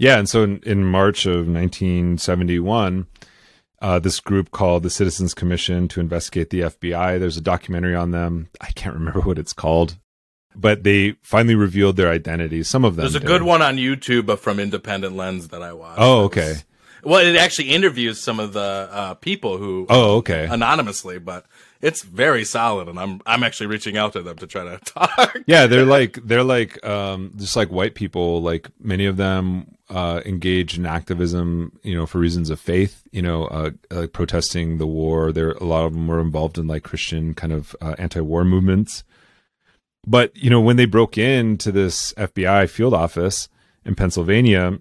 Yeah, and so in, in March of 1971, uh, this group called the Citizens Commission to investigate the FBI. There's a documentary on them. I can't remember what it's called, but they finally revealed their identities. Some of them. There's a did. good one on YouTube from Independent Lens that I watched. Oh, okay. was- well, it actually interviews some of the uh, people who Oh, okay. anonymously, but it's very solid, and I'm I'm actually reaching out to them to try to talk. yeah, they're like they're like um, just like white people. Like many of them uh, engage in activism, you know, for reasons of faith. You know, uh, like protesting the war. There, a lot of them were involved in like Christian kind of uh, anti-war movements. But you know, when they broke into this FBI field office in Pennsylvania,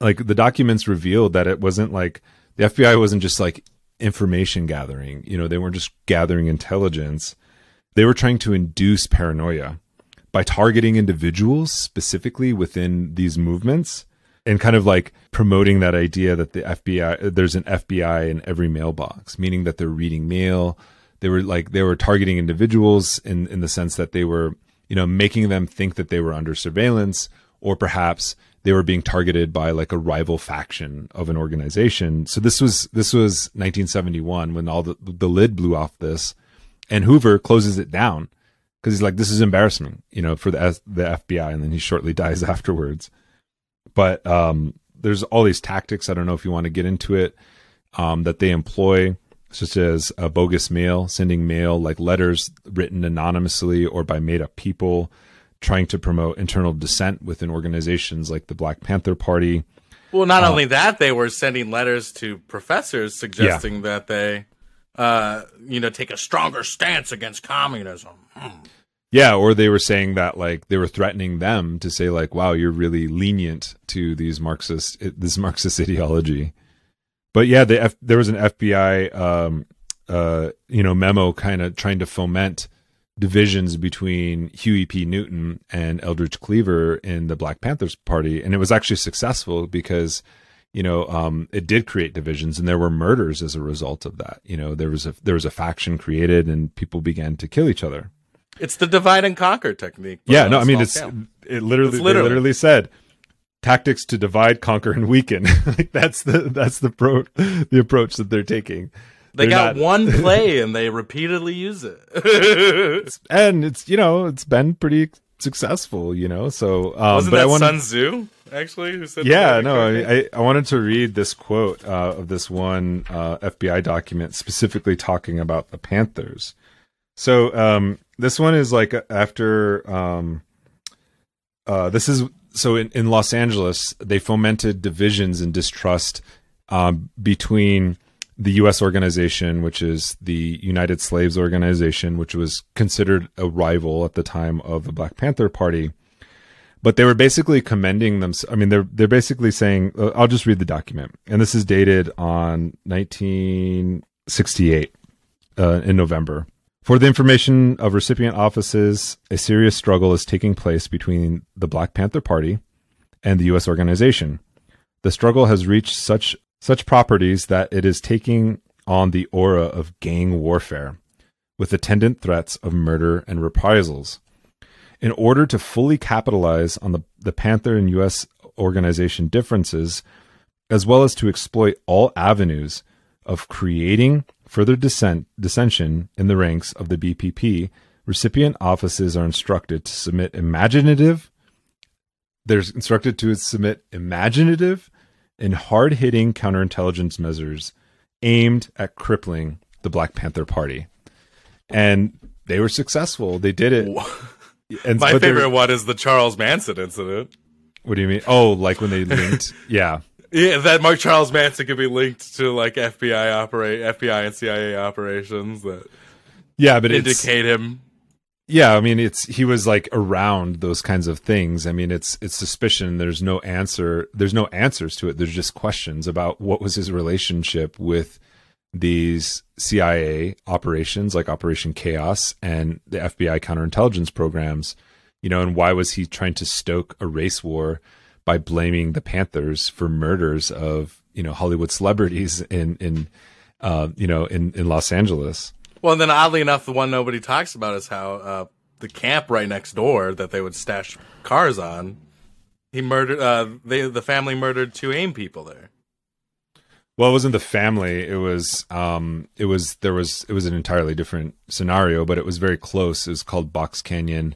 like the documents revealed that it wasn't like the FBI wasn't just like information gathering. You know, they weren't just gathering intelligence. They were trying to induce paranoia by targeting individuals specifically within these movements and kind of like promoting that idea that the FBI there's an FBI in every mailbox, meaning that they're reading mail. They were like they were targeting individuals in in the sense that they were, you know, making them think that they were under surveillance or perhaps they were being targeted by like a rival faction of an organization. So this was this was 1971 when all the the lid blew off this and Hoover closes it down because he's like, "This is embarrassing," you know, for the the FBI, and then he shortly dies afterwards. But um, there's all these tactics. I don't know if you want to get into it um, that they employ, such as a bogus mail, sending mail like letters written anonymously or by made up people, trying to promote internal dissent within organizations like the Black Panther Party. Well, not only that, they were sending letters to professors suggesting that they, uh, you know, take a stronger stance against communism. Hmm. Yeah, or they were saying that like they were threatening them to say like, "Wow, you're really lenient to these Marxist this Marxist ideology." But yeah, the F- there was an FBI um, uh, you know memo kind of trying to foment divisions between Huey P. Newton and Eldridge Cleaver in the Black Panthers Party, and it was actually successful because you know um, it did create divisions, and there were murders as a result of that. You know, there was a there was a faction created, and people began to kill each other. It's the divide and conquer technique. Yeah, no, I mean it's scale. it literally, It's literally. literally said tactics to divide, conquer, and weaken. like that's the that's the pro the approach that they're taking. They got not- one play and they repeatedly use it. and it's you know it's been pretty successful, you know. So um, Wasn't that I want Sun Tzu actually who said? yeah no? I, I I wanted to read this quote uh, of this one uh, FBI document specifically talking about the Panthers. So um, this one is like after um, uh, this is so in, in Los Angeles they fomented divisions and distrust um, between the U.S. organization, which is the United Slaves Organization, which was considered a rival at the time of the Black Panther Party but they were basically commending them. I mean, they're they're basically saying, uh, I'll just read the document, and this is dated on 1968 uh, in November. For the information of recipient offices, a serious struggle is taking place between the Black Panther Party and the U.S. organization. The struggle has reached such such properties that it is taking on the aura of gang warfare, with attendant threats of murder and reprisals. In order to fully capitalize on the, the Panther and U.S. organization differences, as well as to exploit all avenues of creating further dissent, dissension in the ranks of the BPP, recipient offices are instructed to submit imaginative. They're instructed to submit imaginative and hard-hitting counterintelligence measures aimed at crippling the Black Panther Party, and they were successful. They did it. And My favorite one is the Charles Manson incident. What do you mean? Oh, like when they linked? yeah, Yeah, that Mark Charles Manson could be linked to like FBI operate FBI and CIA operations that yeah, but indicate him. Yeah. I mean, it's he was like around those kinds of things. I mean, it's it's suspicion. There's no answer. There's no answers to it. There's just questions about what was his relationship with these CIA operations, like Operation Chaos and the FBI counterintelligence programs. You know, and why was he trying to stoke a race war by blaming the Panthers for murders of you know Hollywood celebrities in in uh, you know in in Los Angeles? Well, and then oddly enough, the one nobody talks about is how uh, the camp right next door that they would stash cars on. he murdered. Uh, they the family murdered two AIM people there. Well, it wasn't the family. It was um it was there was it was an entirely different scenario, but it was very close. It was called Box Canyon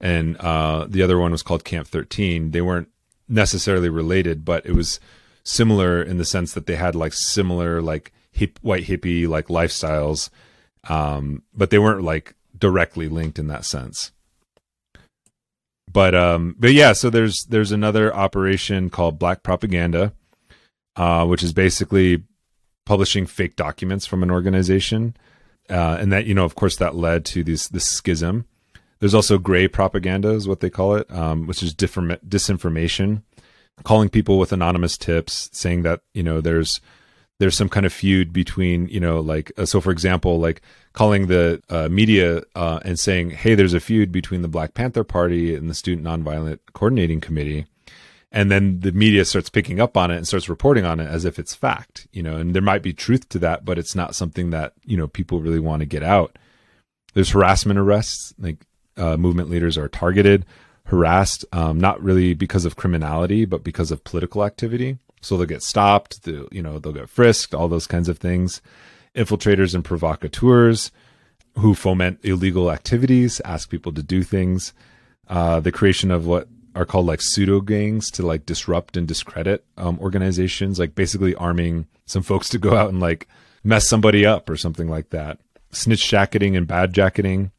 and uh the other one was called Camp 13. They weren't necessarily related, but it was similar in the sense that they had like similar like hip white hippie like lifestyles. Um but they weren't like directly linked in that sense. But um but yeah, so there's there's another operation called Black Propaganda uh, which is basically publishing fake documents from an organization, uh, and that you know, of course, that led to this this schism. There's also gray propaganda, is what they call it, um, which is different disinformation, calling people with anonymous tips, saying that you know there's there's some kind of feud between you know like uh, so for example like calling the uh, media uh, and saying hey there's a feud between the black panther party and the student nonviolent coordinating committee. And then the media starts picking up on it and starts reporting on it as if it's fact you know and there might be truth to that but it's not something that you know people really want to get out. There's harassment arrests like uh, movement leaders are targeted harassed um, not really because of criminality but because of political activity so they'll get stopped you know they'll get frisked all those kinds of things infiltrators and provocateurs who foment illegal activities ask people to do things uh, the creation of what are called like pseudo gangs to like disrupt and discredit um, organizations, like basically arming some folks to go out and like mess somebody up or something like that. Snitch jacketing and bad jacketing.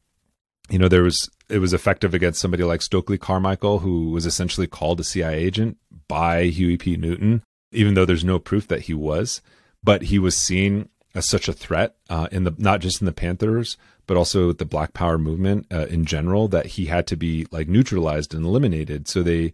You know, there was it was effective against somebody like Stokely Carmichael, who was essentially called a CIA agent by Huey P. Newton, even though there's no proof that he was. But he was seen as such a threat uh, in the not just in the Panthers, but also with the Black Power movement uh, in general, that he had to be like neutralized and eliminated. So they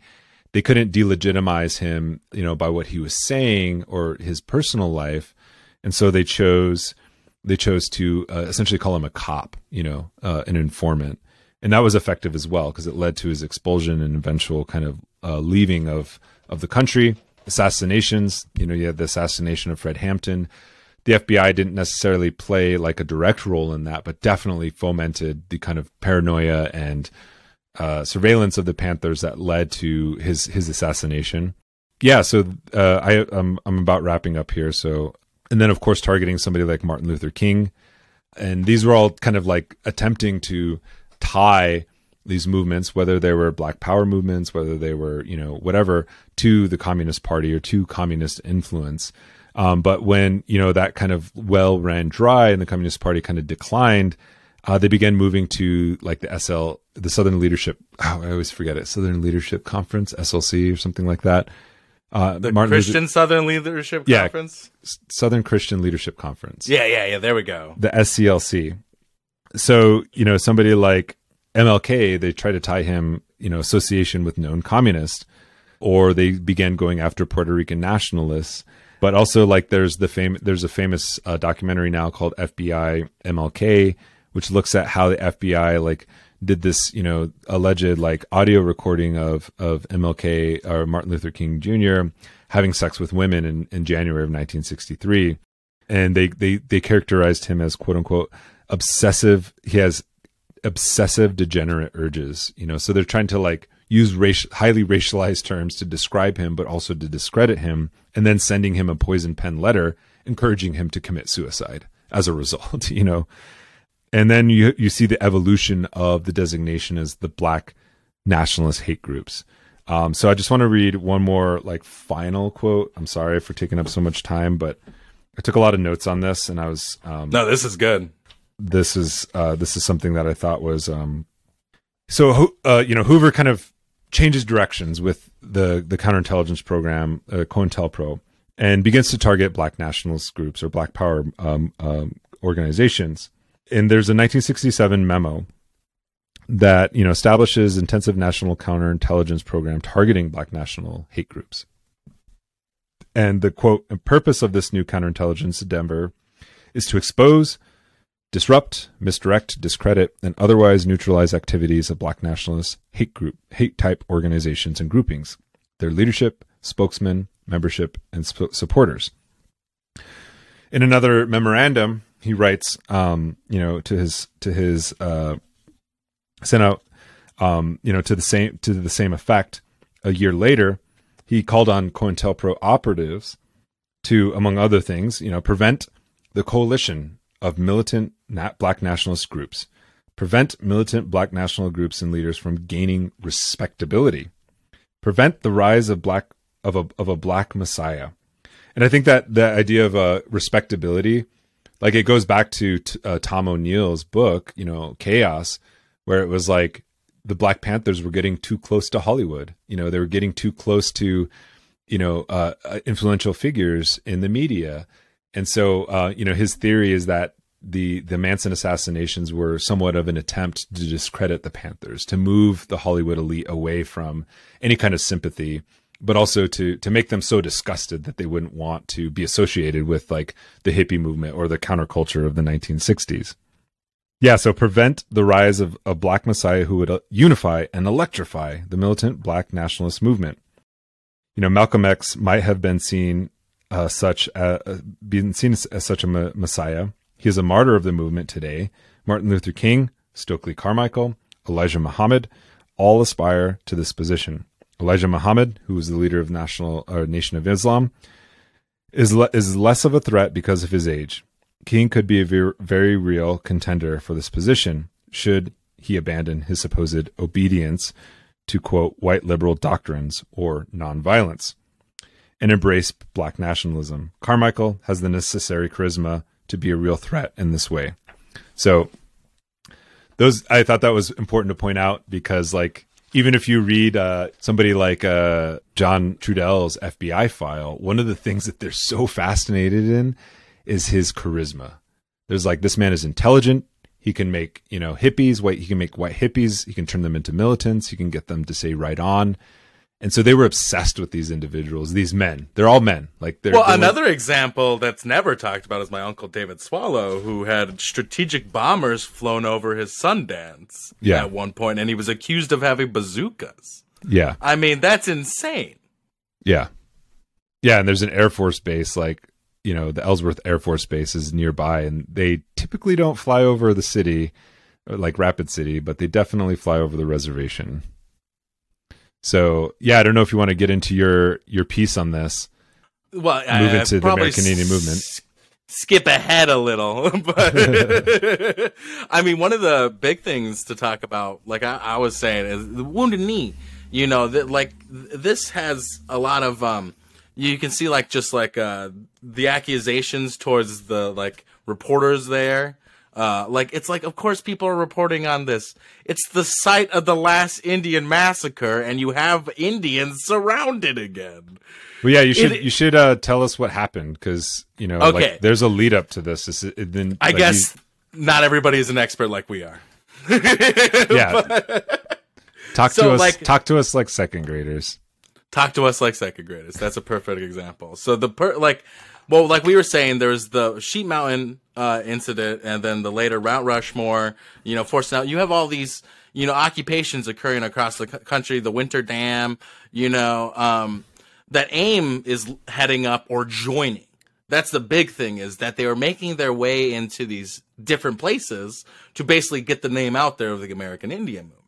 they couldn't delegitimize him, you know, by what he was saying or his personal life, and so they chose they chose to uh, essentially call him a cop, you know, uh, an informant, and that was effective as well because it led to his expulsion and eventual kind of uh, leaving of of the country. Assassinations, you know, you had the assassination of Fred Hampton the FBI didn't necessarily play like a direct role in that, but definitely fomented the kind of paranoia and uh, surveillance of the Panthers that led to his his assassination. Yeah, so uh, I I'm I'm about wrapping up here. So and then of course targeting somebody like Martin Luther King, and these were all kind of like attempting to tie these movements, whether they were Black Power movements, whether they were you know whatever, to the Communist Party or to communist influence. Um, but when you know that kind of well ran dry and the Communist Party kind of declined, uh, they began moving to like the SL, the Southern Leadership. Oh, I always forget it. Southern Leadership Conference, SLC, or something like that. Uh, the Martin Christian Luther, Southern Leadership yeah, Conference. Southern Christian Leadership Conference. Yeah, yeah, yeah. There we go. The SCLC. So you know somebody like MLK, they try to tie him, you know, association with known communists, or they began going after Puerto Rican nationalists but also like there's the fame there's a famous uh, documentary now called FBI MLK, which looks at how the FBI like did this you know alleged like audio recording of of MLK or Martin Luther King Jr. having sex with women in, in January of 1963, and they they they characterized him as quote unquote obsessive. He has obsessive degenerate urges, you know. So they're trying to like use racial, highly racialized terms to describe him, but also to discredit him, and then sending him a poison pen letter encouraging him to commit suicide as a result, you know. And then you you see the evolution of the designation as the black nationalist hate groups. Um, so I just want to read one more like final quote. I'm sorry for taking up so much time, but I took a lot of notes on this, and I was um, no, this is good. This is uh, this is something that I thought was um, so. Uh, you know, Hoover kind of changes directions with the the counterintelligence program, uh, COINTELPRO, and begins to target Black nationalist groups or Black Power um, um, organizations. And there's a 1967 memo that you know establishes intensive national counterintelligence program targeting Black national hate groups. And the quote purpose of this new counterintelligence endeavor is to expose disrupt, misdirect, discredit, and otherwise neutralize activities of black nationalist hate group, hate type organizations and groupings, their leadership, spokesmen, membership, and sp- supporters. In another memorandum, he writes, um, you know, to his to his uh, sent out, um, you know, to the same to the same effect. a year later, he called on COINTELPRO operatives to, among other things, you know, prevent the coalition of militant black nationalist groups, prevent militant black national groups and leaders from gaining respectability, prevent the rise of black of a of a black messiah. And I think that the idea of uh, respectability, like it goes back to t- uh, Tom O'Neill's book, you know, Chaos, where it was like the Black Panthers were getting too close to Hollywood. You know, they were getting too close to, you know, uh, uh influential figures in the media. And so, uh, you know, his theory is that the the Manson assassinations were somewhat of an attempt to discredit the Panthers, to move the Hollywood elite away from any kind of sympathy but also to to make them so disgusted that they wouldn't want to be associated with like the hippie movement or the counterculture of the 1960s. Yeah, so prevent the rise of a black messiah who would uh, unify and electrify the militant black nationalist movement. You know, Malcolm X might have been seen uh, such uh, been seen as, as such a messiah. He is a martyr of the movement today. Martin Luther King, Stokely Carmichael, Elijah Muhammad all aspire to this position. Elijah Muhammad, who was the leader of National or Nation of Islam, is le- is less of a threat because of his age. King could be a ver- very real contender for this position should he abandon his supposed obedience to quote white liberal doctrines or nonviolence and embrace black nationalism. Carmichael has the necessary charisma to be a real threat in this way. So those I thought that was important to point out because like even if you read uh, somebody like uh, John Trudell's FBI file, one of the things that they're so fascinated in is his charisma. There's like this man is intelligent. He can make you know hippies white. He can make white hippies. He can turn them into militants. He can get them to say right on. And so they were obsessed with these individuals, these men. They're all men. Like they're well. they're another like, example that's never talked about is my uncle David Swallow, who had strategic bombers flown over his Sundance yeah. at one point, and he was accused of having bazookas. Yeah, I mean that's insane. Yeah, yeah, and there's an Air Force base like you know the Ellsworth Air Force Base is nearby, and they typically don't fly over the city like Rapid City, but they definitely fly over the reservation. So yeah, I don't know if you want to get into your your piece on this. Well, move uh, into the American Indian movement. S- skip ahead a little, but I mean, one of the big things to talk about, like I, I was saying, is the wounded knee. You know that like this has a lot of um, you can see like just like uh, the accusations towards the like reporters there uh, like it's like, of course, people are reporting on this. It's the site of the last Indian massacre, and you have Indians surrounded again. Well, yeah, you should it, you should uh, tell us what happened because you know, okay. Like, there's a lead up to this. It, then I like, guess you... not everybody is an expert like we are. yeah, but... talk so, to us. Like, talk to us like second graders. Talk to us like second graders. That's a perfect example. So the per like well, like we were saying, there's the Sheep Mountain uh, incident, and then the later Mount Rushmore. You know, forcing out. You have all these, you know, occupations occurring across the country. The Winter Dam. You know, um, that AIM is heading up or joining. That's the big thing is that they are making their way into these different places to basically get the name out there of the American Indian movement.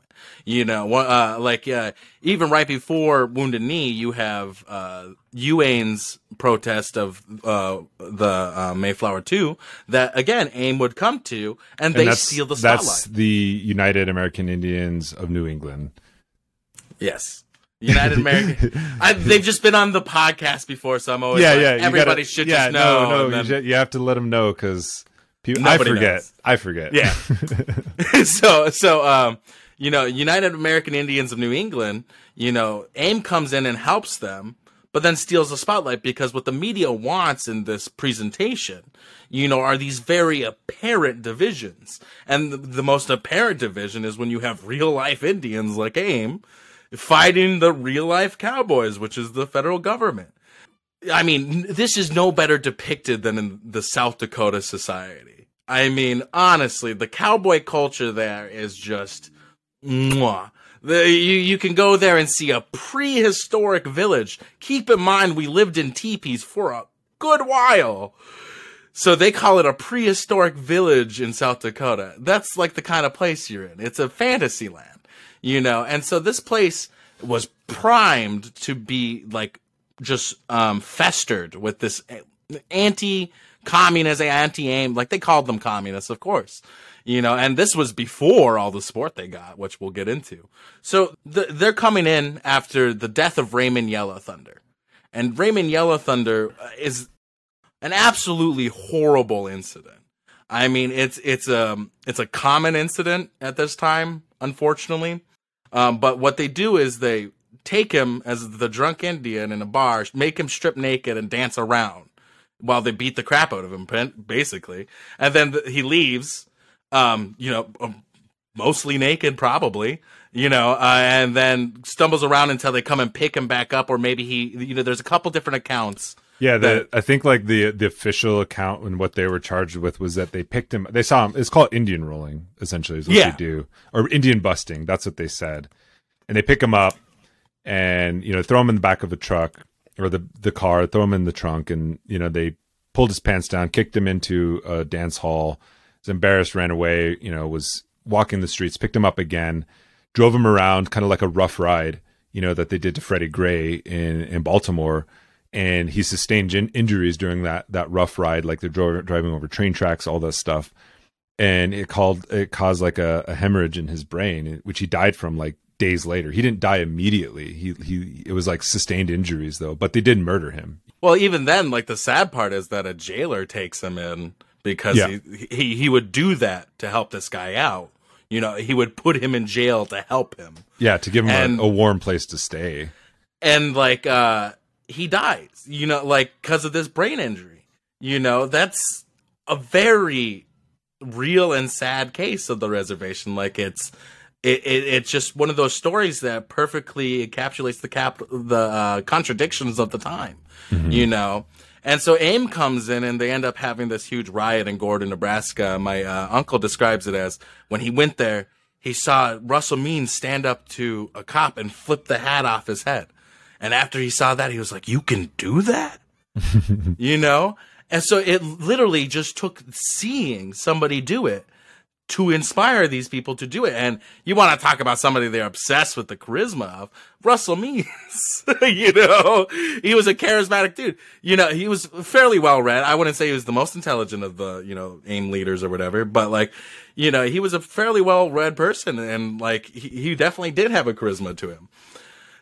You know, uh, like uh, even right before Wounded Knee, you have uh, UAINE's protest of uh, the uh, Mayflower Two that again AIM would come to, and, and they steal the spotlight. That's the United American Indians of New England. Yes. United American. I, they've just been on the podcast before, so I'm always yeah, like, yeah. Everybody gotta, should yeah, just know. No, no, then... you, have to let them know because I forget. Knows. I forget. Yeah. so, so, um, you know, United American Indians of New England, you know, AIM comes in and helps them, but then steals the spotlight because what the media wants in this presentation, you know, are these very apparent divisions. And the, the most apparent division is when you have real life Indians like AIM fighting the real life cowboys, which is the federal government. I mean, this is no better depicted than in the South Dakota society. I mean, honestly, the cowboy culture there is just Mwah. The, you, you can go there and see a prehistoric village. Keep in mind, we lived in teepees for a good while. So they call it a prehistoric village in South Dakota. That's like the kind of place you're in. It's a fantasy land, you know? And so this place, was primed to be like just um, festered with this anti communist, anti aim. Like they called them communists, of course. You know, and this was before all the support they got, which we'll get into. So th- they're coming in after the death of Raymond Yellow Thunder. And Raymond Yellow Thunder uh, is an absolutely horrible incident. I mean, it's it's a um, it's a common incident at this time, unfortunately. Um, but what they do is they take him as the drunk Indian in a bar, make him strip naked and dance around while they beat the crap out of him, basically. And then he leaves, um, you know, um, mostly naked, probably, you know, uh, and then stumbles around until they come and pick him back up, or maybe he, you know, there's a couple different accounts. Yeah, the, I think like the the official account and what they were charged with was that they picked him. They saw him. It's called Indian rolling, essentially, is what yeah. they do, or Indian busting. That's what they said. And they pick him up, and you know, throw him in the back of a truck or the the car, throw him in the trunk, and you know, they pulled his pants down, kicked him into a dance hall. Was embarrassed, ran away. You know, was walking the streets, picked him up again, drove him around, kind of like a rough ride. You know that they did to Freddie Gray in in Baltimore and he sustained in- injuries during that that rough ride, like they're dro- driving over train tracks, all that stuff, and it called it caused like a, a, hemorrhage in his brain, which he died from like days later. He didn't die immediately. He he it was like sustained injuries though, but they did murder him. Well, even then, like the sad part is that a jailer takes him in because yeah. he, he he would do that to help this guy out. You know, he would put him in jail to help him. Yeah, to give him and, a, a warm place to stay. And like uh he dies, you know, like because of this brain injury. You know, that's a very real and sad case of the reservation. Like it's it, it, it's just one of those stories that perfectly encapsulates the cap the uh, contradictions of the time, mm-hmm. you know. And so AIM comes in, and they end up having this huge riot in Gordon, Nebraska. My uh, uncle describes it as when he went there, he saw Russell Means stand up to a cop and flip the hat off his head. And after he saw that, he was like, you can do that? you know? And so it literally just took seeing somebody do it to inspire these people to do it. And you want to talk about somebody they're obsessed with the charisma of Russell Means. you know, he was a charismatic dude. You know, he was fairly well read. I wouldn't say he was the most intelligent of the, you know, AIM leaders or whatever, but like, you know, he was a fairly well read person and like he, he definitely did have a charisma to him.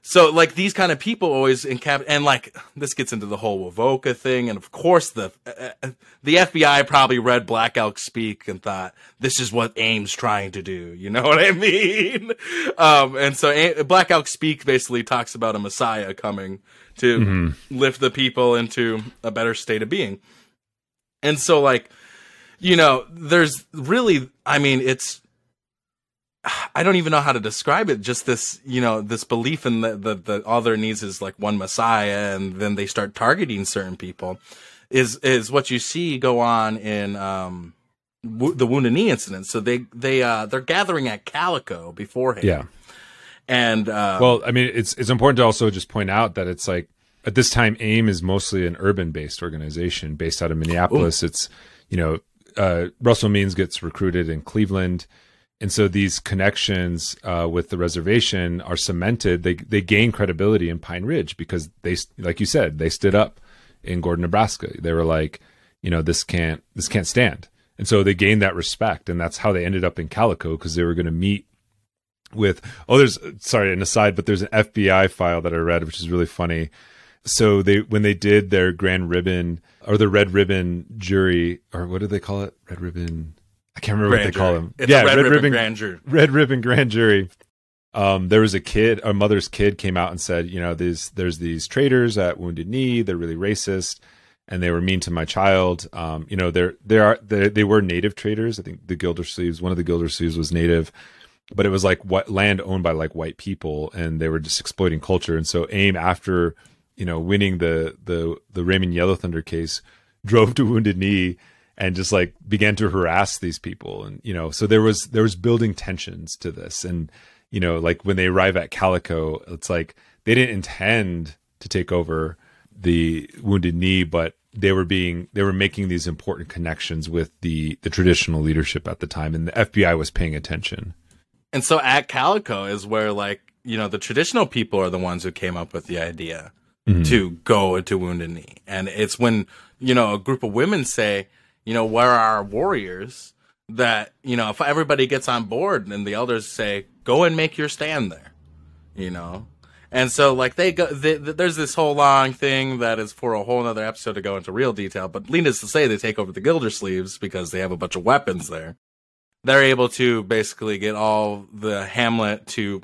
So like these kind of people always encap and like this gets into the whole Wovoka thing, and of course the uh, the FBI probably read Black Elk speak and thought this is what AIM's trying to do. You know what I mean? Um, and so Black Elk speak basically talks about a Messiah coming to mm-hmm. lift the people into a better state of being. And so like, you know, there's really, I mean, it's I don't even know how to describe it. Just this, you know, this belief in the, the, the all there needs is like one Messiah, and then they start targeting certain people. Is is what you see go on in um, w- the Wounded Knee incident. So they they uh, they're gathering at Calico beforehand. Yeah. And uh, well, I mean, it's it's important to also just point out that it's like at this time, AIM is mostly an urban based organization based out of Minneapolis. Ooh. It's you know, uh, Russell Means gets recruited in Cleveland and so these connections uh, with the reservation are cemented. They they gain credibility in Pine Ridge because they, like you said, they stood up in Gordon, Nebraska. They were like, you know, this can't this can't stand, and so they gained that respect, and that's how they ended up in Calico because they were going to meet with. Oh, there's sorry, an aside, but there's an FBI file that I read, which is really funny. So they when they did their grand ribbon or the red ribbon jury or what do they call it? Red ribbon I can't remember grand what they jury. call them. It's yeah, red, red, ribbon, ribbon grand jury. Red ribbon grand jury. Um, there was a kid, a mother's kid, came out and said, you know, there's there's these traders at Wounded Knee. They're really racist, and they were mean to my child. Um, you know, there are they are they, they were native traders. I think the Gildersleeves, one of the Gildersleeves was native, but it was like what land owned by like white people, and they were just exploiting culture. And so AIM, after you know winning the the the Raymond Yellow Thunder case, drove to Wounded Knee and just like began to harass these people. And you know so there was there was building tensions to this. And you know like when they arrive at calico it's like they didn't intend to take over the wounded knee but they were being they were making these important connections with the the traditional leadership at the time and the FBI was paying attention. And so at calico is where like you know the traditional people are the ones who came up with the idea Mm-hmm. to go into Wounded Knee, and it's when you know a group of women say, you know, where are our warriors? That you know, if everybody gets on board, and the elders say, go and make your stand there, you know. And so, like, they go, they, there's this whole long thing that is for a whole other episode to go into real detail. But needless to say, they take over the Gildersleeves because they have a bunch of weapons there. They're able to basically get all the Hamlet to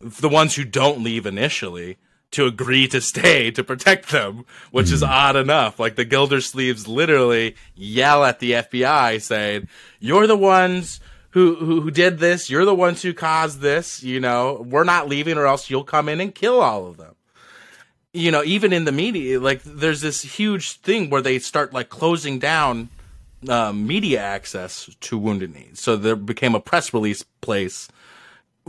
the ones who don't leave initially to agree to stay to protect them, which is odd enough. Like the Gildersleeves literally yell at the FBI saying, "You're the ones who, who who did this. You're the ones who caused this. You know, we're not leaving, or else you'll come in and kill all of them." You know, even in the media, like there's this huge thing where they start like closing down uh, media access to Wounded Knee. So there became a press release place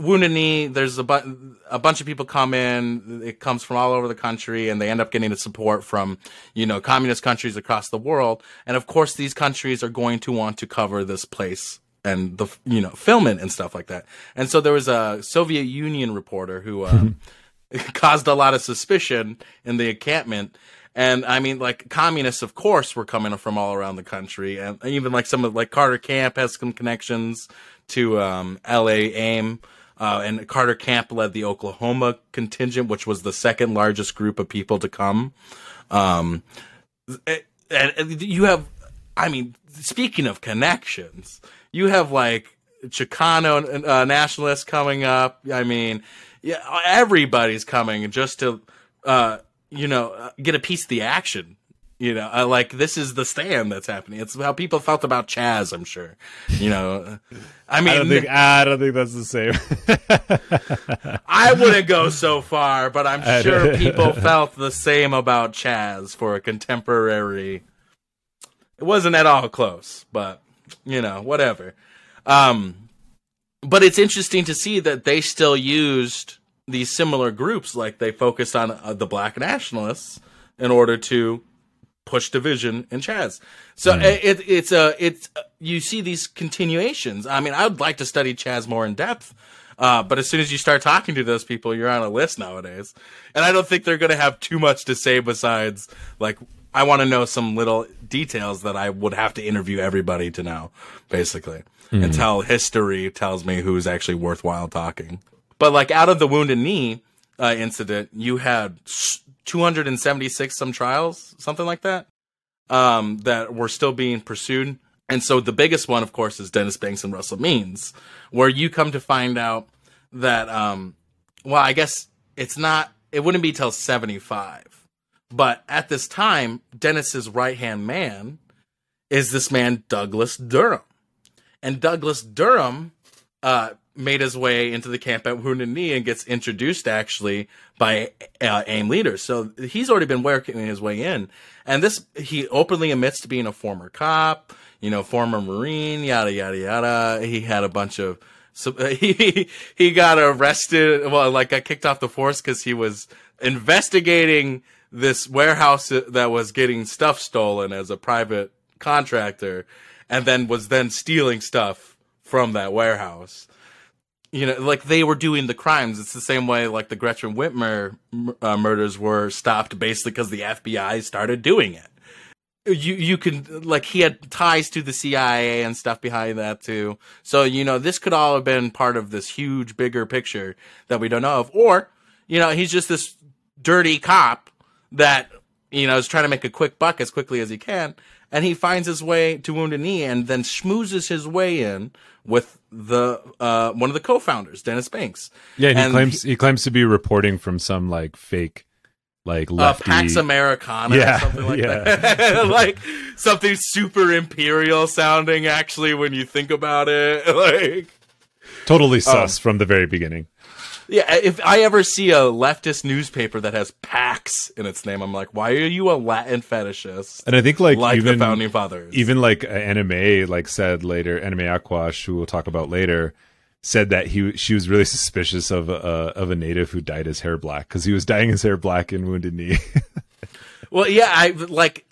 Wounded Knee, there's a, bu- a bunch of people come in. It comes from all over the country, and they end up getting the support from, you know, communist countries across the world. And of course, these countries are going to want to cover this place and the, you know, film it and stuff like that. And so there was a Soviet Union reporter who uh, caused a lot of suspicion in the encampment. And I mean, like communists, of course, were coming from all around the country, and even like some of like Carter Camp has some connections to um, L.A. AIM. Uh, and Carter Camp led the Oklahoma contingent, which was the second largest group of people to come. Um, and, and you have, I mean, speaking of connections, you have like Chicano uh, nationalists coming up. I mean, yeah, everybody's coming just to, uh, you know, get a piece of the action. You know, uh, like this is the stand that's happening. It's how people felt about Chaz. I'm sure. You know, I mean, I don't think I don't think that's the same. I wouldn't go so far, but I'm sure people felt the same about Chaz for a contemporary. It wasn't at all close, but you know, whatever. Um, but it's interesting to see that they still used these similar groups, like they focused on uh, the black nationalists in order to push division in Chaz. So Hmm. it, it's a it's you see these continuations. I mean, I would like to study Chaz more in depth. Uh, but as soon as you start talking to those people, you're on a list nowadays. And I don't think they're going to have too much to say besides, like, I want to know some little details that I would have to interview everybody to know, basically. Until history tells me who's actually worthwhile talking. But, like, out of the Wounded Knee uh, incident, you had s- 276 some trials, something like that, um, that were still being pursued. And so the biggest one, of course, is Dennis Banks and Russell Means, where you come to find out that, um, well, I guess it's not, it wouldn't be till 75. But at this time, Dennis's right hand man is this man, Douglas Durham. And Douglas Durham uh, made his way into the camp at Wounded Knee and gets introduced actually by uh, AIM leaders. So he's already been working his way in. And this, he openly admits to being a former cop, you know, former Marine, yada, yada, yada. He had a bunch of, so he, he got arrested, well, like got kicked off the force because he was investigating this warehouse that was getting stuff stolen as a private contractor and then was then stealing stuff from that warehouse you know, like they were doing the crimes. It's the same way like the Gretchen Whitmer uh, murders were stopped basically because the FBI started doing it. You you can like he had ties to the CIA and stuff behind that too. So you know this could all have been part of this huge bigger picture that we don't know of, or you know he's just this dirty cop that you know is trying to make a quick buck as quickly as he can, and he finds his way to Wounded Knee and then schmoozes his way in with the uh, one of the co-founders, Dennis Banks. Yeah, and he And claims he, claims to be reporting from some like fake, like Uh, lefty. Pax Americana Yeah, or something like yeah. that. like something super imperial sounding actually when you think about it. like totally sus from the very beginning. Yeah, if I ever see a leftist newspaper that has Pax in its name, I'm like, why are you a Latin fetishist? And I think like, Like even the founding fathers. even like uh, Annie Mae like said later, Annie Mae Aquash, who we'll talk about later, said that he she was really suspicious of a of a native who dyed his hair black because he was dyeing his hair black in Wounded Knee. Well, yeah, I like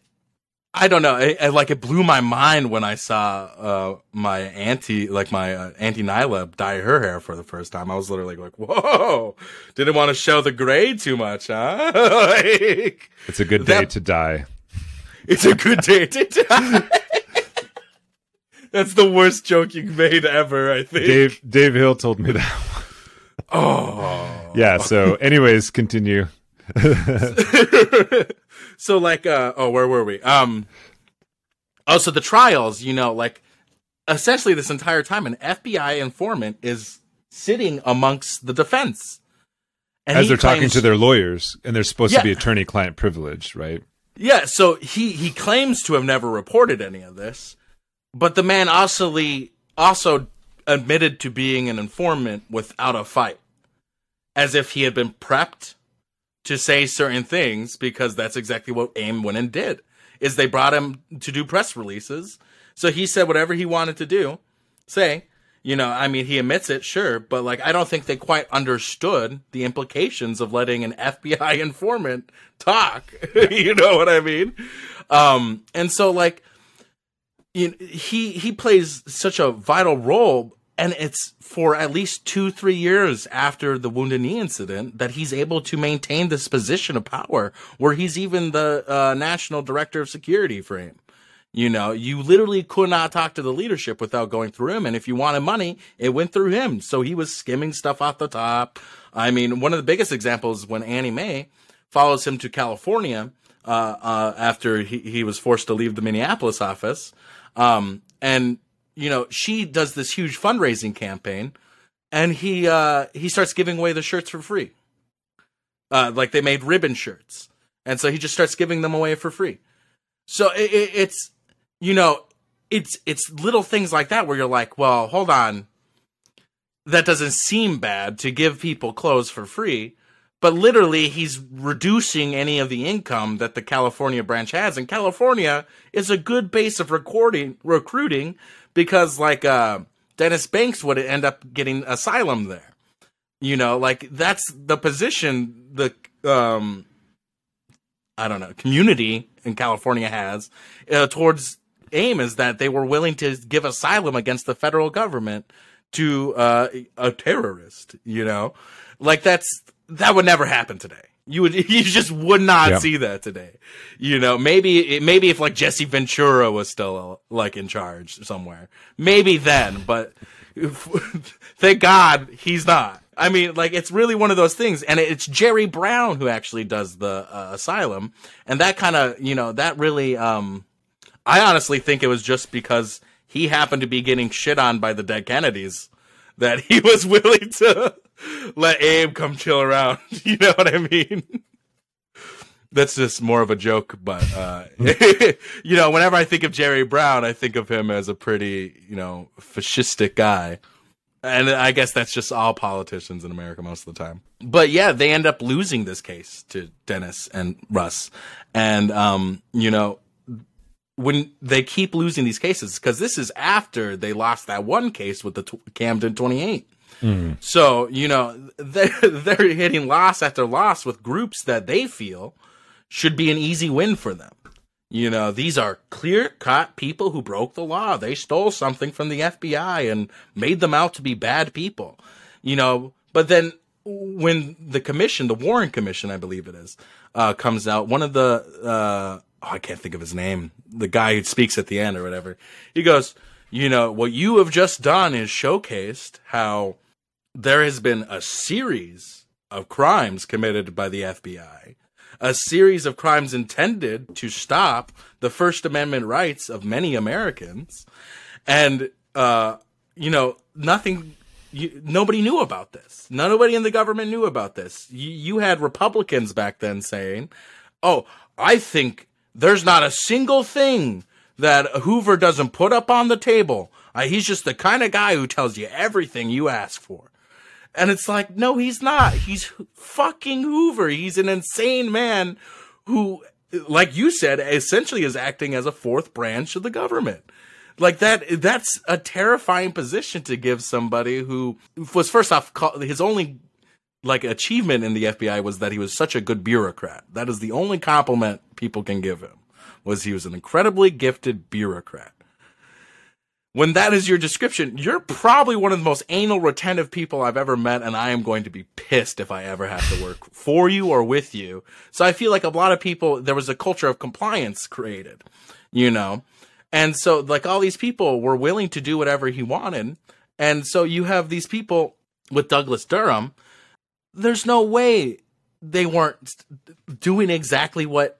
I don't know. I, I, like it blew my mind when I saw uh, my auntie, like my uh, auntie Nyla, dye her hair for the first time. I was literally like, "Whoa!" Didn't want to show the gray too much, huh? like, it's a good day that, to die. It's a good day to die. That's the worst joke you've made ever. I think Dave Dave Hill told me that. oh, yeah. So, anyways, continue. so like uh oh where were we? Um oh so the trials you know like essentially this entire time an fbi informant is sitting amongst the defense. And as they're claims, talking to their lawyers and they're supposed yeah. to be attorney client privilege right? Yeah so he he claims to have never reported any of this but the man also also admitted to being an informant without a fight as if he had been prepped to say certain things because that's exactly what AIM went and did. Is they brought him to do press releases. So he said whatever he wanted to do, say, you know, I mean, he admits it, sure, but like, I don't think they quite understood the implications of letting an FBI informant talk. you know what I mean? Um, and so like, you know, he he plays such a vital role and it's for at least two, three years after the Wounded Knee incident that he's able to maintain this position of power where he's even the uh, national director of security for him. You know, you literally could not talk to the leadership without going through him. And if you wanted money, it went through him. So he was skimming stuff off the top. I mean, one of the biggest examples when Annie Mae follows him to California uh, uh, after he, he was forced to leave the Minneapolis office. Um, and you know, she does this huge fundraising campaign, and he uh, he starts giving away the shirts for free. Uh, like they made ribbon shirts, and so he just starts giving them away for free. So it, it, it's you know, it's it's little things like that where you're like, well, hold on, that doesn't seem bad to give people clothes for free but literally he's reducing any of the income that the California branch has. And California is a good base of recording recruiting because like uh, Dennis Banks would end up getting asylum there. You know, like that's the position the um I don't know community in California has uh, towards AIM is that they were willing to give asylum against the federal government to uh, a terrorist. You know, like that's that would never happen today. You would you just would not yep. see that today. You know, maybe maybe if like Jesse Ventura was still like in charge somewhere, maybe then. But thank God he's not. I mean, like it's really one of those things, and it's Jerry Brown who actually does the uh, asylum, and that kind of you know that really. um I honestly think it was just because he happened to be getting shit on by the dead Kennedys that he was willing to let Abe come chill around. You know what I mean? That's just more of a joke, but uh, you know, whenever I think of Jerry Brown, I think of him as a pretty, you know, fascistic guy. And I guess that's just all politicians in America most of the time. But yeah, they end up losing this case to Dennis and Russ. And um, you know, when they keep losing these cases because this is after they lost that one case with the t- Camden 28 Mm. So, you know, they're, they're hitting loss after loss with groups that they feel should be an easy win for them. You know, these are clear cut people who broke the law. They stole something from the FBI and made them out to be bad people. You know, but then when the commission, the Warren Commission, I believe it is, uh, comes out, one of the, uh, oh, I can't think of his name, the guy who speaks at the end or whatever, he goes, you know, what you have just done is showcased how there has been a series of crimes committed by the FBI, a series of crimes intended to stop the First Amendment rights of many Americans, and uh, you know nothing. You, nobody knew about this. Nobody in the government knew about this. You, you had Republicans back then saying, "Oh, I think there's not a single thing that Hoover doesn't put up on the table. Uh, he's just the kind of guy who tells you everything you ask for." And it's like, no, he's not. He's fucking Hoover. He's an insane man who, like you said, essentially is acting as a fourth branch of the government. Like that, that's a terrifying position to give somebody who was first off, his only like achievement in the FBI was that he was such a good bureaucrat. That is the only compliment people can give him. was he was an incredibly gifted bureaucrat. When that is your description, you're probably one of the most anal retentive people I've ever met, and I am going to be pissed if I ever have to work for you or with you. So I feel like a lot of people, there was a culture of compliance created, you know? And so, like, all these people were willing to do whatever he wanted. And so you have these people with Douglas Durham. There's no way they weren't doing exactly what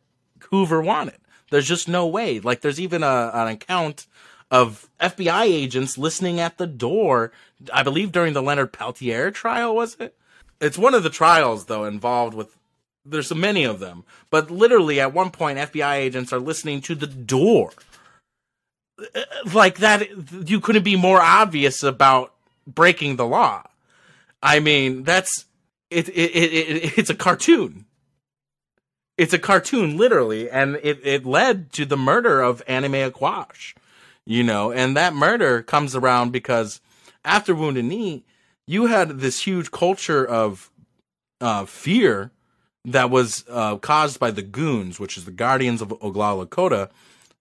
Hoover wanted. There's just no way. Like, there's even a, an account of FBI agents listening at the door. I believe during the Leonard Peltier trial, was it? It's one of the trials, though, involved with. There's so many of them, but literally at one point, FBI agents are listening to the door. Uh, like that, you couldn't be more obvious about breaking the law. I mean, that's it, it, it, it's a cartoon. It's a cartoon, literally, and it, it led to the murder of Annie Mae Aquash, you know, and that murder comes around because after Wounded Knee, you had this huge culture of uh, fear that was uh, caused by the Goons, which is the Guardians of Oglala Lakota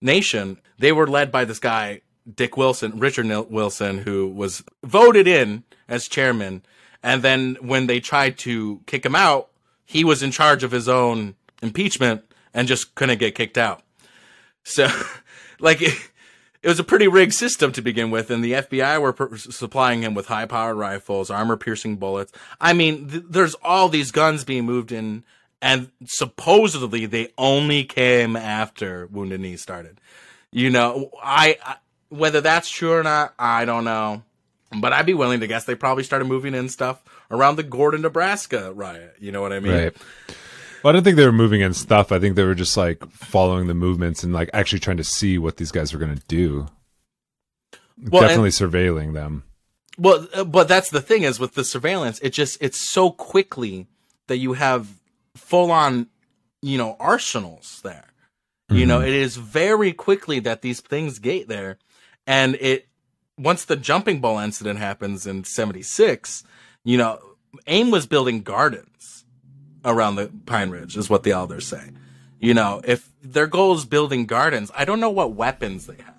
Nation. They were led by this guy, Dick Wilson, Richard Wilson, who was voted in as chairman and then when they tried to kick him out, he was in charge of his own impeachment and just couldn't get kicked out. So, like, it, it was a pretty rigged system to begin with, and the FBI were per- supplying him with high powered rifles, armor piercing bullets. I mean, th- there's all these guns being moved in, and supposedly they only came after Wounded Knee started. You know, I, I whether that's true or not, I don't know. But I'd be willing to guess they probably started moving in stuff around the Gordon, Nebraska riot. You know what I mean? Right. Well, I don't think they were moving in stuff. I think they were just like following the movements and like actually trying to see what these guys were going to do. Well, Definitely and, surveilling them. Well, uh, but that's the thing is with the surveillance, it just it's so quickly that you have full on, you know, arsenals there. Mm-hmm. You know, mm-hmm. it is very quickly that these things get there, and it once the Jumping Bull incident happens in 76, you know, AIM was building gardens around the Pine Ridge, is what the elders say. You know, if their goal is building gardens, I don't know what weapons they have.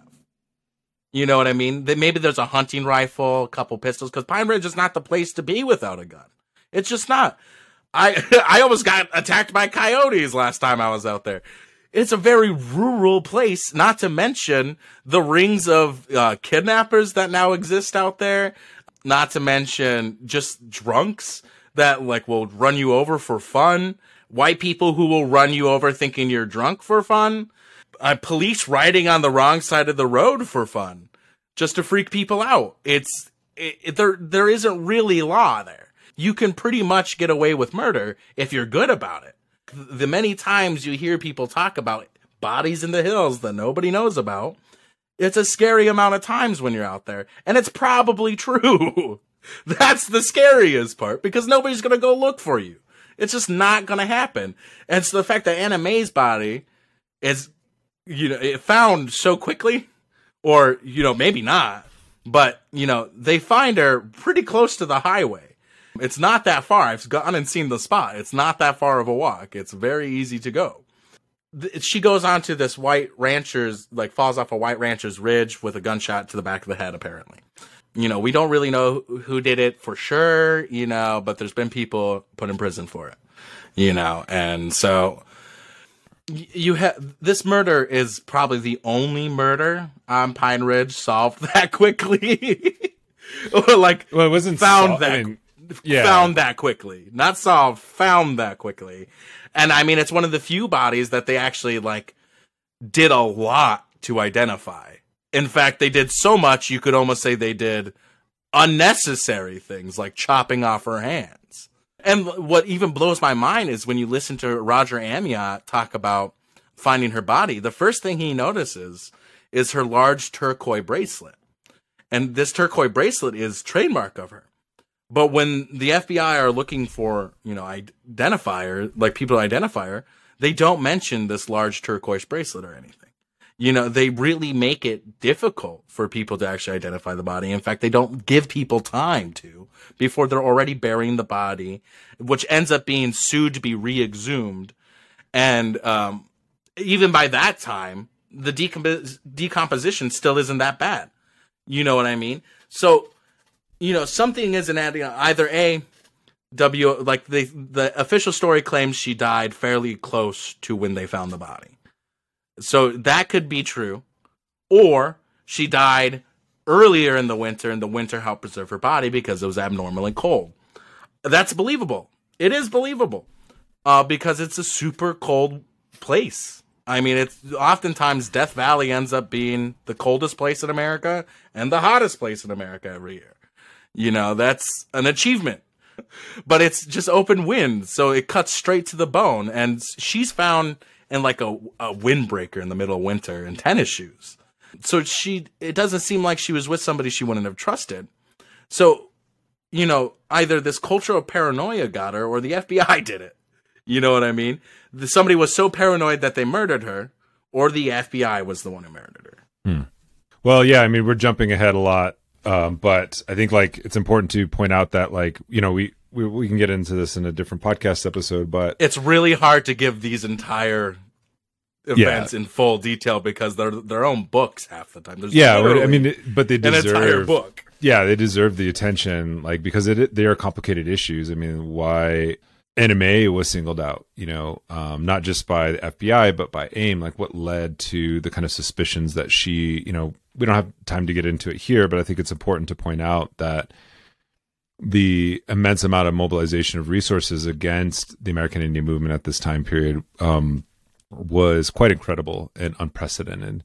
You know what I mean? Maybe there's a hunting rifle, a couple pistols, because Pine Ridge is not the place to be without a gun. It's just not. I I almost got attacked by coyotes last time I was out there. It's a very rural place, not to mention the rings of uh, kidnappers that now exist out there, not to mention just drunks that like will run you over for fun, white people who will run you over thinking you're drunk for fun, uh, police riding on the wrong side of the road for fun, just to freak people out. It's it, it, there there isn't really law there. You can pretty much get away with murder if you're good about it the many times you hear people talk about bodies in the hills that nobody knows about, it's a scary amount of times when you're out there. And it's probably true. That's the scariest part because nobody's going to go look for you. It's just not going to happen. And so the fact that Anna Mae's body is, you know, it found so quickly, or, you know, maybe not, but, you know, they find her pretty close to the highway. It's not that far. I've gone and seen the spot. It's not that far of a walk. It's very easy to go. She goes on to this white rancher's, like falls off a white rancher's ridge with a gunshot to the back of the head, apparently. You know, we don't really know who did it for sure, you know, but there's been people put in prison for it, you know, and so you have this murder is probably the only murder on Pine Ridge solved that quickly. or like well, it wasn't found sol- that I mean, yeah. found that quickly. Not solved, found that quickly. And I mean, it's one of the few bodies that they actually like did a lot to identify. In fact, they did so much you could almost say they did unnecessary things like chopping off her hands. And what even blows my mind is when you listen to Roger Amiotte talk about finding her body, the first thing he notices is her large turquoise bracelet. And this turquoise bracelet is trademark of her. But when the FBI are looking for, you know, identifier, like people identifier, they don't mention this large turquoise bracelet or anything. You know, they really make it difficult for people to actually identify the body. In fact, they don't give people time to before they're already burying the body, which ends up being sued to be re exhumed. And, um, even by that time, the decomp- decomposition still isn't that bad. You know what I mean? So, you know, something isn't adding up. either a W like the the official story claims she died fairly close to when they found the body. So that could be true. Or she died earlier in the winter and the winter helped preserve her body because it was abnormally cold. That's believable. It is believable. Uh, because it's a super cold place. I mean, it's oftentimes Death Valley ends up being the coldest place in America and the hottest place in America every year. You know, that's an achievement. But it's just open wind, so it cuts straight to the bone. And she's found in like a, a windbreaker in the middle of winter in tennis shoes. So she, it doesn't seem like she was with somebody she wouldn't have trusted. So, you know, either this cultural paranoia got her or the FBI did it. You know what I mean? Somebody was so paranoid that they murdered her, or the FBI was the one who murdered her. Hmm. Well, yeah, I mean, we're jumping ahead a lot, um, but I think like it's important to point out that like you know we, we we can get into this in a different podcast episode, but it's really hard to give these entire events yeah. in full detail because they're their own books half the time. There's yeah, I mean, but they deserve an entire book. Yeah, they deserve the attention, like because it they are complicated issues. I mean, why Annie Mae was singled out, you know, um, not just by the FBI but by AIM. Like, what led to the kind of suspicions that she, you know, we don't have time to get into it here, but I think it's important to point out that the immense amount of mobilization of resources against the American Indian movement at this time period um, was quite incredible and unprecedented.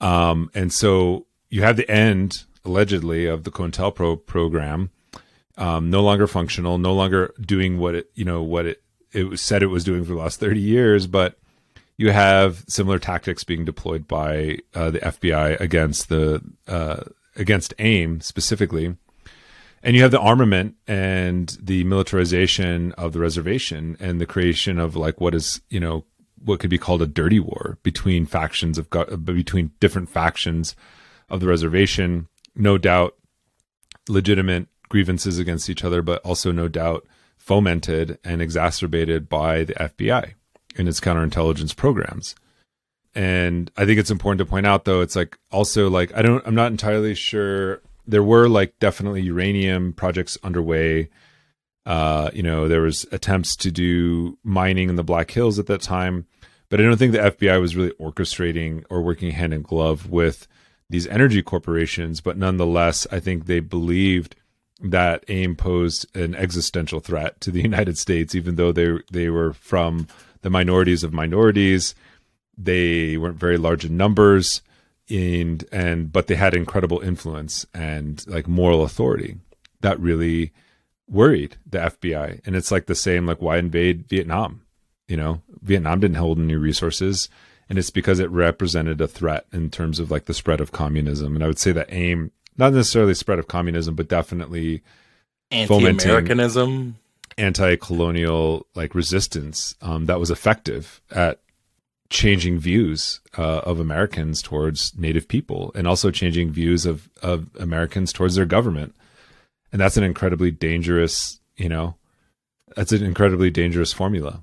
Um, and so you have the end, allegedly, of the COINTELPRO program, um, no longer functional, no longer doing what it, you know, what it, it was said it was doing for the last 30 years, but you have similar tactics being deployed by uh, the FBI against the, uh, against AIM specifically. And you have the armament and the militarization of the reservation and the creation of like what is, you know, what could be called a dirty war between factions of between different factions of the reservation. No doubt, legitimate grievances against each other, but also no doubt fomented and exacerbated by the FBI and its counterintelligence programs. And I think it's important to point out, though, it's like also like I don't, I'm not entirely sure. There were like definitely uranium projects underway uh, you know, there was attempts to do mining in the Black Hills at that time, but I don't think the FBI was really orchestrating or working hand in glove with these energy corporations. But nonetheless, I think they believed that AIM posed an existential threat to the United States, even though they they were from the minorities of minorities. They weren't very large in numbers, and and but they had incredible influence and like moral authority that really worried the FBI. And it's like the same, like why invade Vietnam? You know, Vietnam didn't hold any resources, and it's because it represented a threat in terms of like the spread of communism. And I would say that AIM, not necessarily spread of communism, but definitely anti-Americanism, anti-colonial like resistance um, that was effective at changing views uh, of Americans towards Native people, and also changing views of of Americans towards their government. And that's an incredibly dangerous you know that's an incredibly dangerous formula.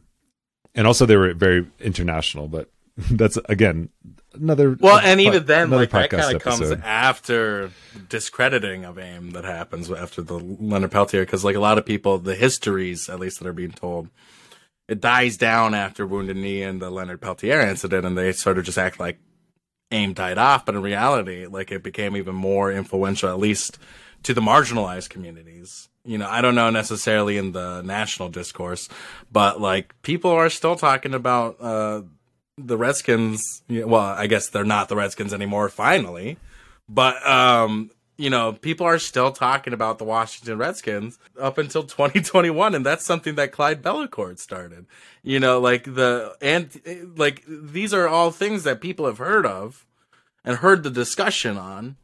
And also they were very international but that's again another well and even then like that kind of comes after discrediting of aim that happens after the leonard peltier because like a lot of people the histories at least that are being told it dies down after wounded knee and the leonard peltier incident and they sort of just act like aim died off but in reality like it became even more influential at least to the marginalized communities. You know, I don't know necessarily in the national discourse, but like people are still talking about uh, the Redskins. Well, I guess they're not the Redskins anymore. Finally, but um, you know, people are still talking about the Washington Redskins up until 2021, and that's something that Clyde Bellecourt started. You know, like the and like these are all things that people have heard of and heard the discussion on,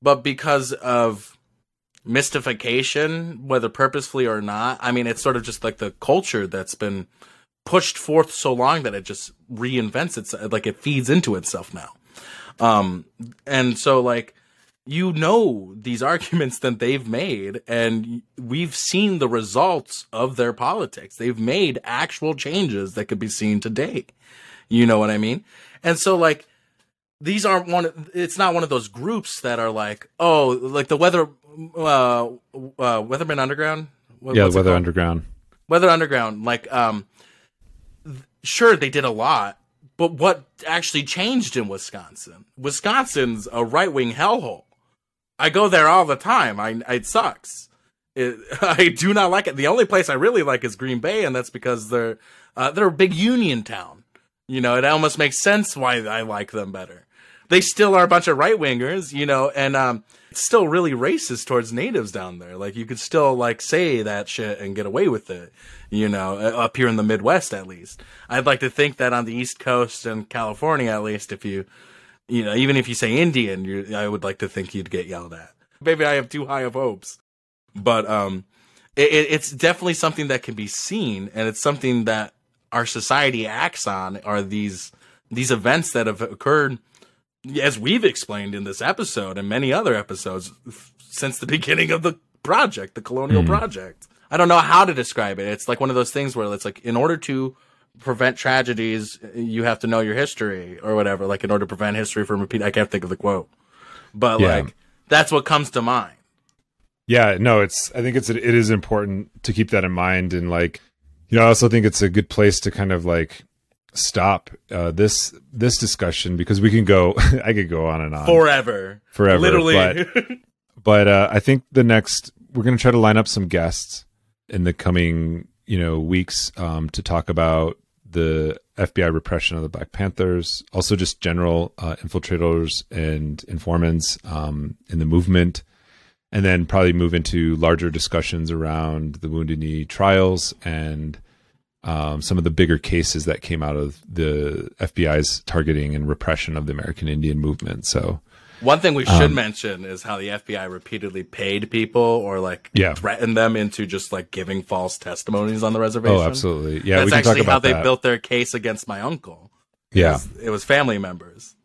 but because of mystification, whether purposefully or not. I mean, it's sort of just like the culture that's been pushed forth so long that it just reinvents itself, like it feeds into itself now. Um, and so like, you know these arguments that they've made and we've seen the results of their politics. They've made actual changes that could be seen today. You know what I mean? And so like these aren't one. It's not one of those groups that are like, oh, like the weather, uh, uh Weatherman Underground. What, yeah, Weather Underground. Weather Underground. Like, um, sure they did a lot, but what actually changed in Wisconsin? Wisconsin's a right wing hellhole. I go there all the time. I it sucks. It, I do not like it. The only place I really like is Green Bay, and that's because they're uh, they're a big union town. You know, it almost makes sense why I like them better. They still are a bunch of right wingers, you know, and um, it's still really racist towards natives down there. Like you could still like say that shit and get away with it, you know, up here in the Midwest at least. I'd like to think that on the East Coast and California at least, if you, you know, even if you say Indian, I would like to think you'd get yelled at. Maybe I have too high of hopes but um, it, it's definitely something that can be seen, and it's something that our society acts on. Are these these events that have occurred, as we've explained in this episode and many other episodes since the beginning of the project, the Colonial mm. Project. I don't know how to describe it. It's like one of those things where it's like, in order to prevent tragedies, you have to know your history or whatever. Like, in order to prevent history from repeating, I can't think of the quote, but yeah. like that's what comes to mind. Yeah, no, it's. I think it's. It is important to keep that in mind, and like, you know, I also think it's a good place to kind of like stop uh, this this discussion because we can go. I could go on and on forever, forever, literally. But, but uh, I think the next we're going to try to line up some guests in the coming you know weeks um, to talk about the FBI repression of the Black Panthers, also just general uh, infiltrators and informants um, in the movement and then probably move into larger discussions around the Wounded Knee trials and um, some of the bigger cases that came out of the FBI's targeting and repression of the American Indian movement. So, one thing we should um, mention is how the FBI repeatedly paid people or like yeah. threatened them into just like giving false testimonies on the reservation. Oh, absolutely. Yeah, that's actually how they that. built their case against my uncle. Yeah, it was family members.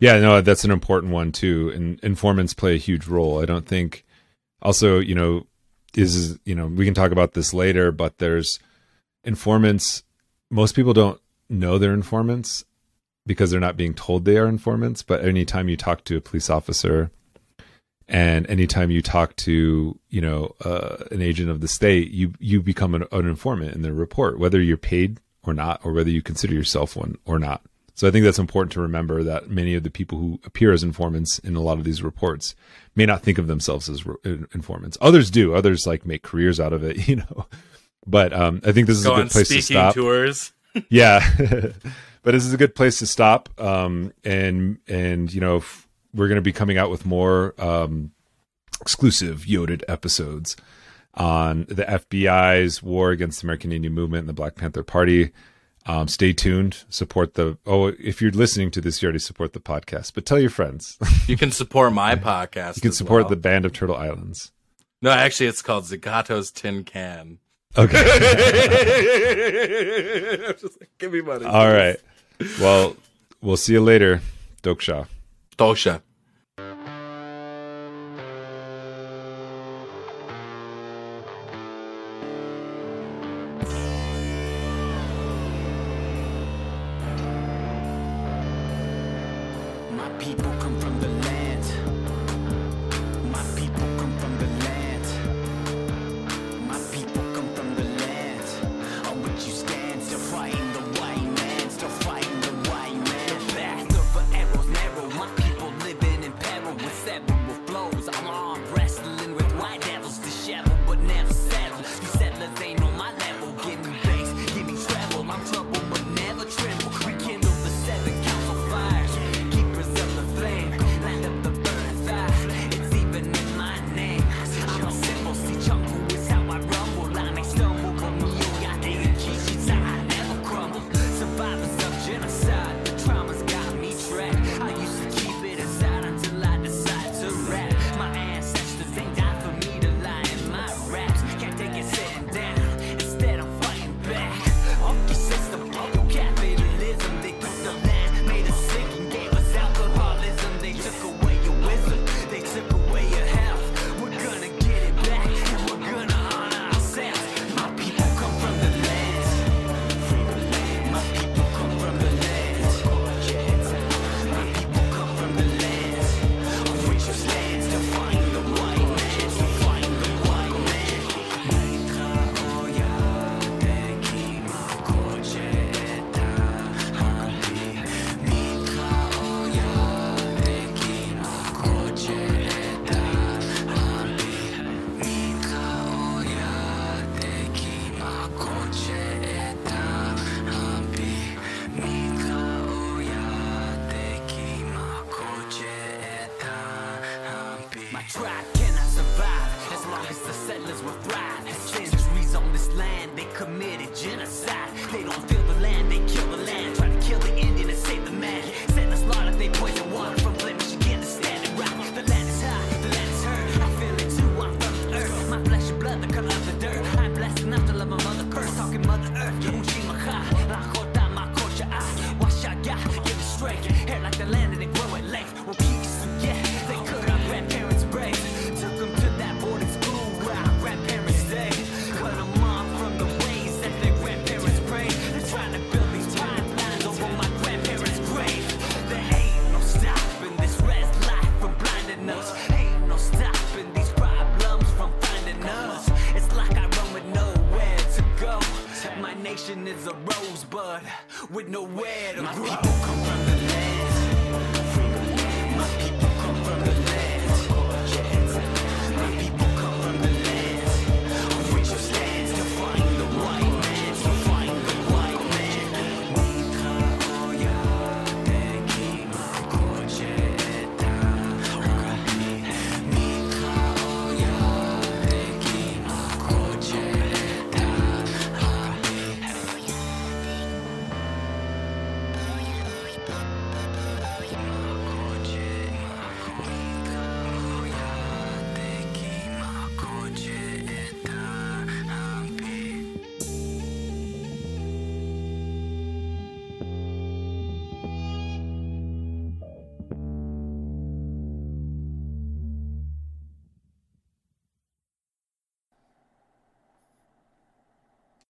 Yeah, no, that's an important one too. And informants play a huge role. I don't think also, you know, is you know, we can talk about this later, but there's informants most people don't know they're informants because they're not being told they are informants, but anytime you talk to a police officer and anytime you talk to, you know, uh, an agent of the state, you you become an, an informant in their report, whether you're paid or not, or whether you consider yourself one or not. So I think that's important to remember that many of the people who appear as informants in a lot of these reports may not think of themselves as informants. Others do. Others like make careers out of it, you know. But um, I think this is Go a good place to stop. Tours. yeah, but this is a good place to stop. Um, and and you know we're going to be coming out with more um, exclusive Yoded episodes on the FBI's war against the American Indian Movement and the Black Panther Party. Um, stay tuned. Support the. Oh, if you're listening to this, you already support the podcast. But tell your friends. you can support my podcast. You can support well. the Band of Turtle Islands. No, actually, it's called Zagato's Tin Can. Okay. like, give me money. All right. Well, we'll see you later, Doksha. Doksha.